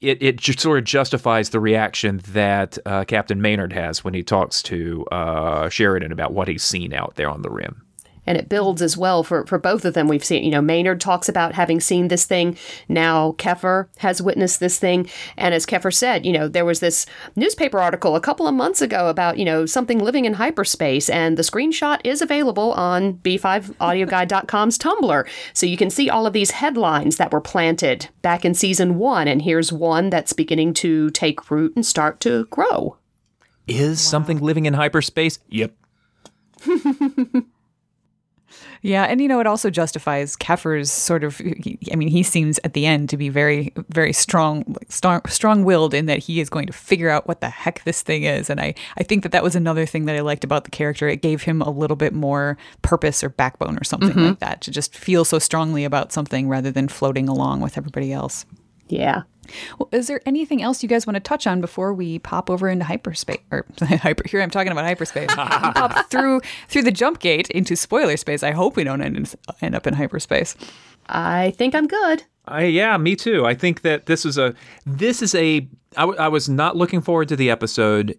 it, it just sort of justifies the reaction that uh, Captain Maynard has when he talks to uh, Sheridan about what he's seen out there on the rim and it builds as well for, for both of them. We've seen, you know, Maynard talks about having seen this thing. Now Keffer has witnessed this thing. And as Keffer said, you know, there was this newspaper article a couple of months ago about, you know, something living in hyperspace. And the screenshot is available on b5audioguide.com's Tumblr. So you can see all of these headlines that were planted back in season one. And here's one that's beginning to take root and start to grow. Is wow. something living in hyperspace? Yep. Yeah, and you know, it also justifies Keffer's sort of. I mean, he seems at the end to be very, very strong, strong, strong-willed in that he is going to figure out what the heck this thing is. And I, I think that that was another thing that I liked about the character. It gave him a little bit more purpose or backbone or something mm-hmm. like that to just feel so strongly about something rather than floating along with everybody else. Yeah. Well, is there anything else you guys want to touch on before we pop over into hyperspace? Or hyper here, I'm talking about hyperspace. pop through through the jump gate into spoiler space. I hope we don't end, end up in hyperspace. I think I'm good. I yeah, me too. I think that this is a this is a. I, w- I was not looking forward to the episode.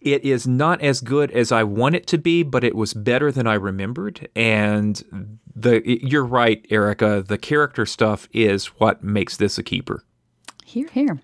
It is not as good as I want it to be, but it was better than I remembered. And the you're right, Erica. The character stuff is what makes this a keeper. Here, here.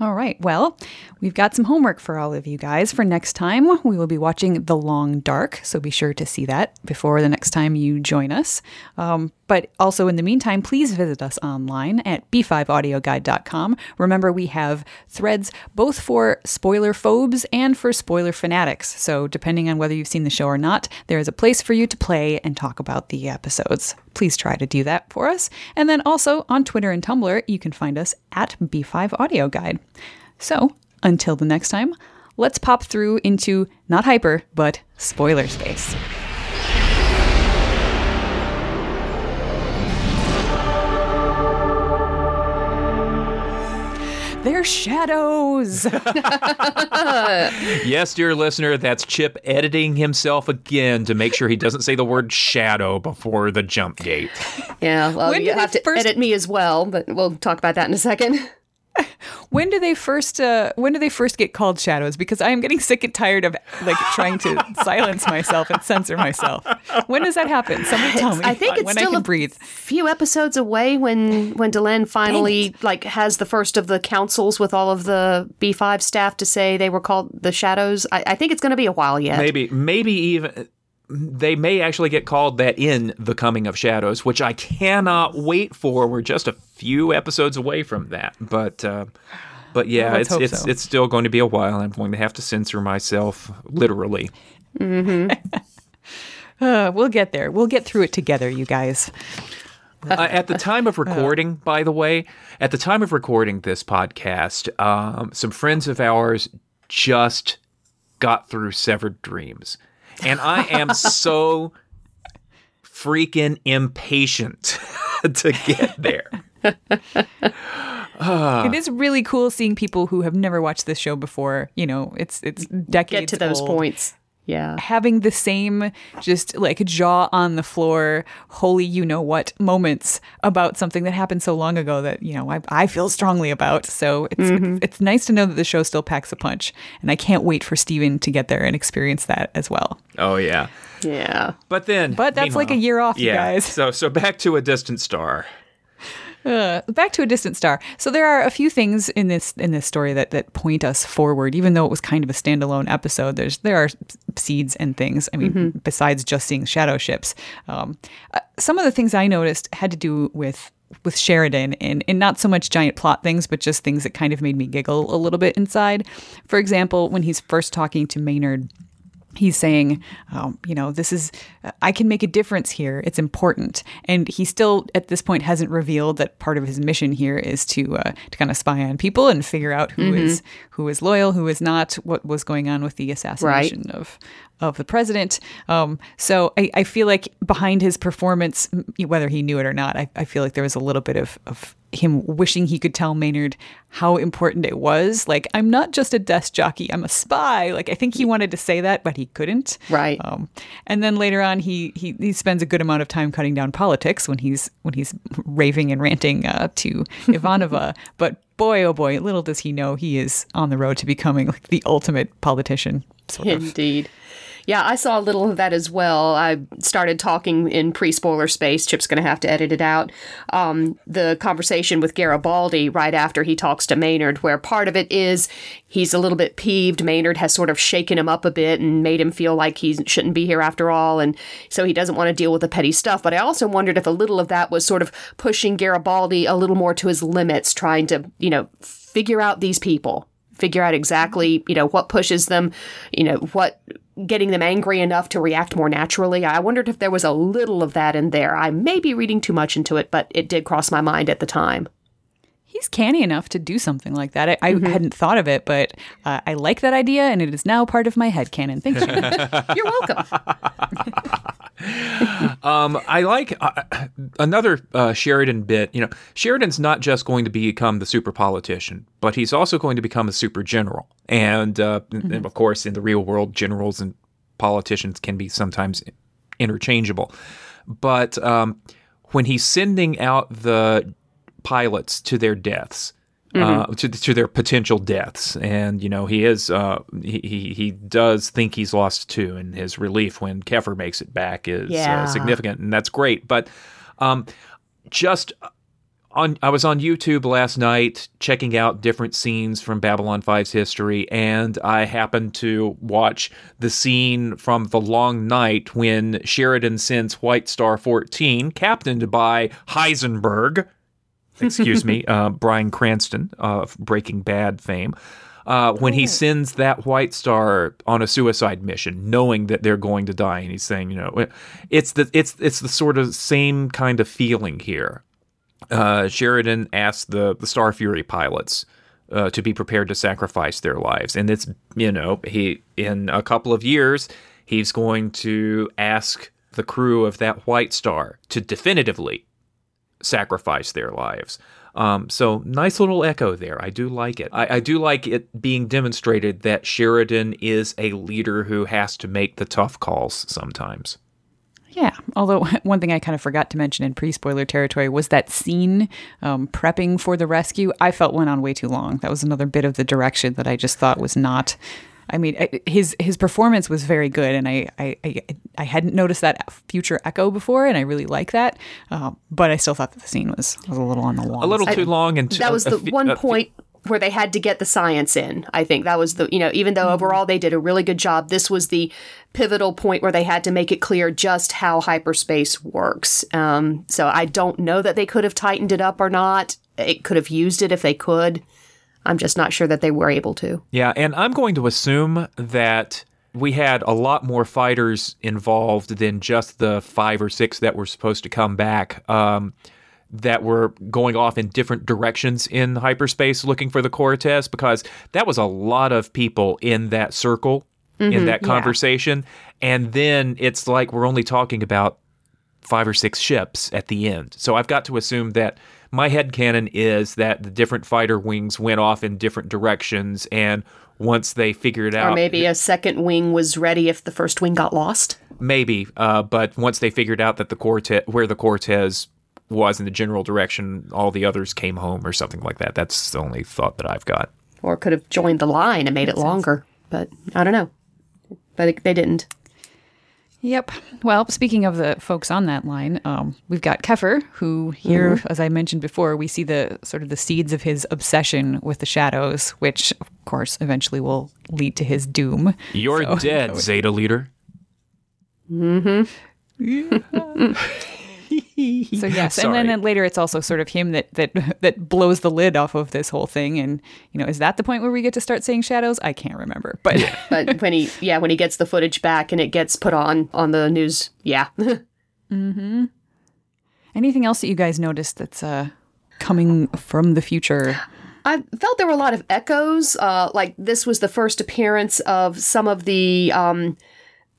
All right. Well, we've got some homework for all of you guys for next time. We will be watching The Long Dark, so be sure to see that before the next time you join us. Um, but also, in the meantime, please visit us online at b5audioguide.com. Remember, we have threads both for spoiler phobes and for spoiler fanatics. So, depending on whether you've seen the show or not, there is a place for you to play and talk about the episodes. Please try to do that for us. And then also on Twitter and Tumblr, you can find us at B5 Audio Guide. So, until the next time, let's pop through into not hyper, but spoiler space. They're shadows. yes, dear listener, that's Chip editing himself again to make sure he doesn't say the word shadow before the jump gate. Yeah, well, you have to first... edit me as well, but we'll talk about that in a second. When do they first uh, when do they first get called shadows? Because i am getting sick and tired of like trying to silence myself and censor myself. When does that happen? Somebody tell me i think it's when still I can a breathe. few episodes away when when delenn finally like has the first of the councils with all of the b5 staff to say they were called the shadows. I, I think it's going to be a while yet. Maybe maybe even they may actually get called that in The Coming of Shadows, which I cannot wait for. We're just a few episodes away from that, but uh, but yeah, well, it's it's so. it's still going to be a while. I'm going to have to censor myself literally. Mm-hmm. uh, we'll get there. We'll get through it together, you guys. uh, at the time of recording, by the way, at the time of recording this podcast, um, some friends of ours just got through Severed Dreams. And I am so freaking impatient to get there. it is really cool seeing people who have never watched this show before. You know, it's it's decades get to those old. points. Yeah. Having the same just like jaw on the floor, holy you know what moments about something that happened so long ago that, you know, I, I feel strongly about. So it's, mm-hmm. it's, it's nice to know that the show still packs a punch. And I can't wait for Steven to get there and experience that as well. Oh yeah. Yeah. But then But that's like a year off, yeah, you guys. So so back to a distant star. Uh, back to a distant star. So there are a few things in this in this story that that point us forward, even though it was kind of a standalone episode. There's there are seeds and things. I mean, mm-hmm. besides just seeing shadow ships, um, uh, some of the things I noticed had to do with with Sheridan and, and not so much giant plot things, but just things that kind of made me giggle a little bit inside. For example, when he's first talking to Maynard he's saying, um, you know, this is, I can make a difference here. It's important. And he still, at this point, hasn't revealed that part of his mission here is to uh, to kind of spy on people and figure out who mm-hmm. is who is loyal, who is not, what was going on with the assassination right. of of the president. Um, so I, I, feel like behind his performance, whether he knew it or not, I, I feel like there was a little bit of, of him wishing he could tell Maynard how important it was. Like, I'm not just a desk jockey, I'm a spy. Like, I think he wanted to say that, but he couldn't. Right. Um, and then later on, he, he he spends a good amount of time cutting down politics when he's when he's raving and ranting uh, to Ivanova. but boy, oh boy, little does he know he is on the road to becoming like the ultimate politician. Sort of. Yeah, I saw a little of that as well. I started talking in pre spoiler space. Chip's going to have to edit it out. Um, the conversation with Garibaldi right after he talks to Maynard, where part of it is he's a little bit peeved. Maynard has sort of shaken him up a bit and made him feel like he shouldn't be here after all. And so he doesn't want to deal with the petty stuff. But I also wondered if a little of that was sort of pushing Garibaldi a little more to his limits, trying to, you know, figure out these people figure out exactly you know what pushes them you know what getting them angry enough to react more naturally i wondered if there was a little of that in there i may be reading too much into it but it did cross my mind at the time He's canny enough to do something like that. I, I hadn't thought of it, but uh, I like that idea, and it is now part of my head canon. Thank you. you're welcome Um, I like uh, another uh, Sheridan bit. You know, Sheridan's not just going to become the super politician, but he's also going to become a super general. And, uh, and of course, in the real world, generals and politicians can be sometimes interchangeable. But um, when he's sending out the pilots to their deaths, uh, to to their potential deaths, and you know he is uh, he, he does think he's lost two, and his relief when Keffer makes it back is Yeah. uh, significant, and that's great. But um, just on I was on YouTube last night checking out different scenes from Babylon 5's history and I happened to watch the scene from The Long Night when Sheridan sends White Star 14 captained by Heisenberg excuse me uh, Bryan Cranston of Breaking Bad fame uh, when he sends that White Star on a suicide mission, knowing that they're going to die, and he's saying, you know, it's the it's it's the sort of same kind of feeling here. Uh, Sheridan asked the the Star Fury pilots uh, to be prepared to sacrifice their lives, and it's you know he in a couple of years he's going to ask the crew of that White Star to definitively sacrifice their lives. Um, so nice little echo there. I do like it. I, I do like it being demonstrated that Sheridan is a leader who has to make the tough calls sometimes. Yeah. Although one thing I kind of forgot to mention in pre-spoiler territory was that scene um, prepping for the rescue. I felt went on way too long. That was another bit of the direction that I just thought was not. I mean, his his performance was very good, and I I, I, I hadn't noticed that future echo before, and I really like that. Uh, but I still thought that the scene was, was a little on the long. A little too long, and that was the a fe- one a fe- point where they had to get the science in. I think that was the you know even though overall they did a really good job, this was the pivotal point where they had to make it clear just how hyperspace works. Um, so I don't know that they could have tightened it up or not. It could have used it if they could. I'm just not sure that they were able to. Yeah, and I'm going to assume that we had a lot more fighters involved than just the five or six that were supposed to come back. Um, that were going off in different directions in hyperspace looking for the Cortez because that was a lot of people in that circle in that conversation. And then it's like we're only talking about five or six ships at the end. So I've got to assume that my head headcanon is that the different fighter wings went off in different directions and once they figured out Or maybe a second wing was ready if the first wing got lost. maybe uh, but once they figured out that the Cortez where the Cortez was in the general direction all the others came home or something like that that's the only thought that I've got Or could have joined the line and made it longer. But I don't know. But they didn't. Yep. Well, speaking of the folks on that line, um, we've got Keffer, who here, as I mentioned before, we see the sort of the seeds of his obsession with the shadows, which of course eventually will lead to his doom. you're So- dead Zeta leader So yes, and then, Sorry. then later it's also sort of him that that that blows the lid off of this whole thing. And you know, is that the point where we get to start saying shadows? I can't remember, but But when he, yeah, when he gets the footage back and it gets put on on the news, yeah, Hmm. anything else that you guys noticed that's uh, coming from the future? I felt there were a lot of echoes. Uh, like this was the first appearance of some of the um,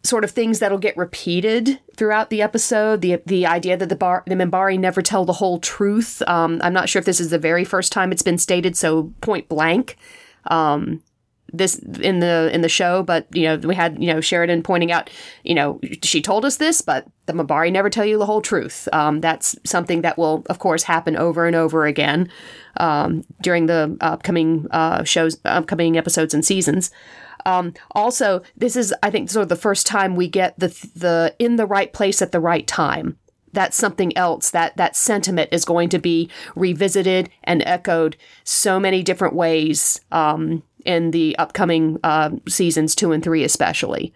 sort of things that'll get repeated throughout the episode. The the idea that the bar the Minbari never tell the whole truth. Um, I'm not sure if this is the very first time it's been stated so point blank. Um, this in the in the show, but you know we had you know Sheridan pointing out, you know she told us this, but the Minbari never tell you the whole truth. Um, that's something that will of course happen over and over again um, during the upcoming uh, shows, upcoming episodes and seasons. Um, also, this is I think sort of the first time we get the the in the right place at the right time. That's something else. That that sentiment is going to be revisited and echoed so many different ways um, in the upcoming uh, seasons two and three, especially.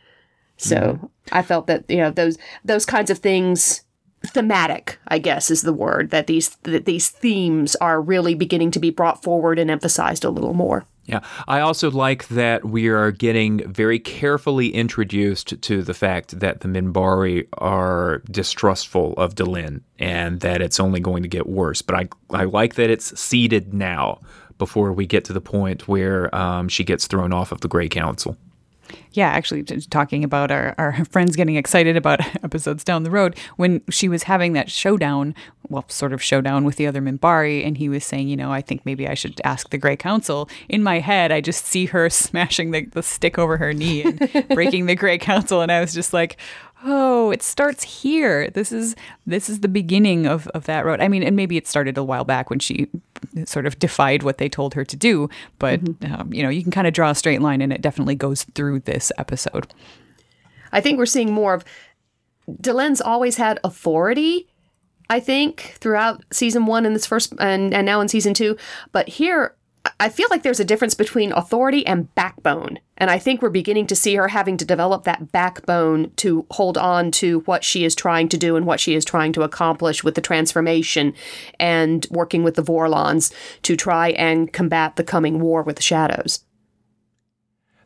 So mm-hmm. I felt that you know those those kinds of things thematic i guess is the word that these that these themes are really beginning to be brought forward and emphasized a little more yeah, I also like that we are getting very carefully introduced to the fact that the Minbari are distrustful of Delenn and that it's only going to get worse. But I, I like that it's seeded now before we get to the point where um, she gets thrown off of the Grey Council yeah, actually, talking about our, our friends getting excited about episodes down the road, when she was having that showdown, well, sort of showdown with the other Minbari, and he was saying, you know, I think maybe I should ask the Grey Council. In my head, I just see her smashing the, the stick over her knee and breaking the Grey Council, and I was just like, oh, it starts here. This is this is the beginning of, of that road. I mean, and maybe it started a while back when she sort of defied what they told her to do, but mm-hmm. um, you know, you can kind of draw a straight line, and it definitely goes through this episode. I think we're seeing more of Delenn's always had authority. I think throughout season one and this first and, and now in season two, but here I feel like there's a difference between authority and backbone. And I think we're beginning to see her having to develop that backbone to hold on to what she is trying to do and what she is trying to accomplish with the transformation and working with the Vorlons to try and combat the coming war with the shadows.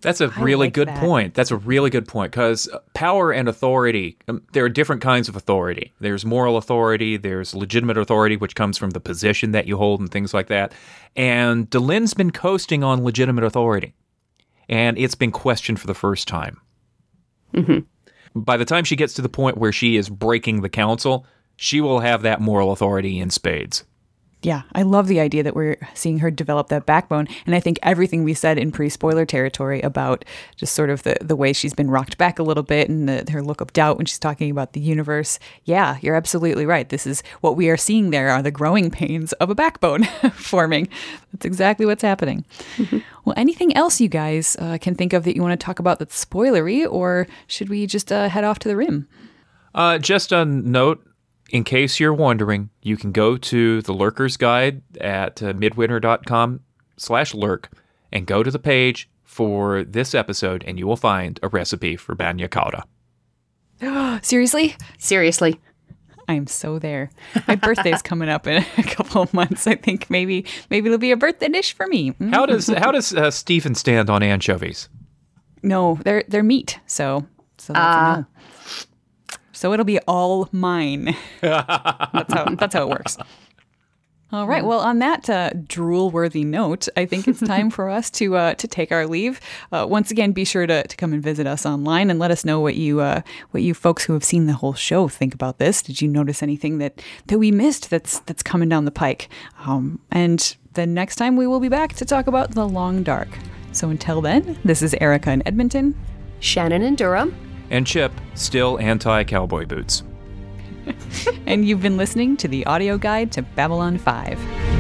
That's a really like good that. point. That's a really good point because power and authority, um, there are different kinds of authority. There's moral authority, there's legitimate authority, which comes from the position that you hold and things like that. And Delenn's been coasting on legitimate authority, and it's been questioned for the first time. Mm-hmm. By the time she gets to the point where she is breaking the council, she will have that moral authority in spades yeah, I love the idea that we're seeing her develop that backbone. And I think everything we said in pre spoiler territory about just sort of the, the way she's been rocked back a little bit and the, her look of doubt when she's talking about the universe. Yeah, you're absolutely right. This is what we are seeing there are the growing pains of a backbone forming. That's exactly what's happening. Mm-hmm. Well, anything else you guys uh, can think of that you want to talk about that's spoilery, or should we just uh, head off to the rim? Uh, just a note in case you're wondering, you can go to the Lurker's Guide at uh, midwinter.com slash lurk and go to the page for this episode and you will find a recipe for bagna cauda. Seriously? Seriously. I'm so there. My birthday's coming up in a couple of months. I think maybe maybe it'll be a birthday dish for me. Mm. How does how does uh, Stephen stand on anchovies? No, they're they're meat. So so that's uh, a no so it'll be all mine. that's how that's how it works. All right. Well, on that uh, drool-worthy note, I think it's time for us to uh, to take our leave. Uh, once again, be sure to, to come and visit us online and let us know what you uh, what you folks who have seen the whole show think about this. Did you notice anything that that we missed that's that's coming down the pike? Um, and the next time we will be back to talk about the Long Dark. So until then, this is Erica in Edmonton, Shannon in Durham and Chip, still anti cowboy boots. and you've been listening to the audio guide to Babylon 5.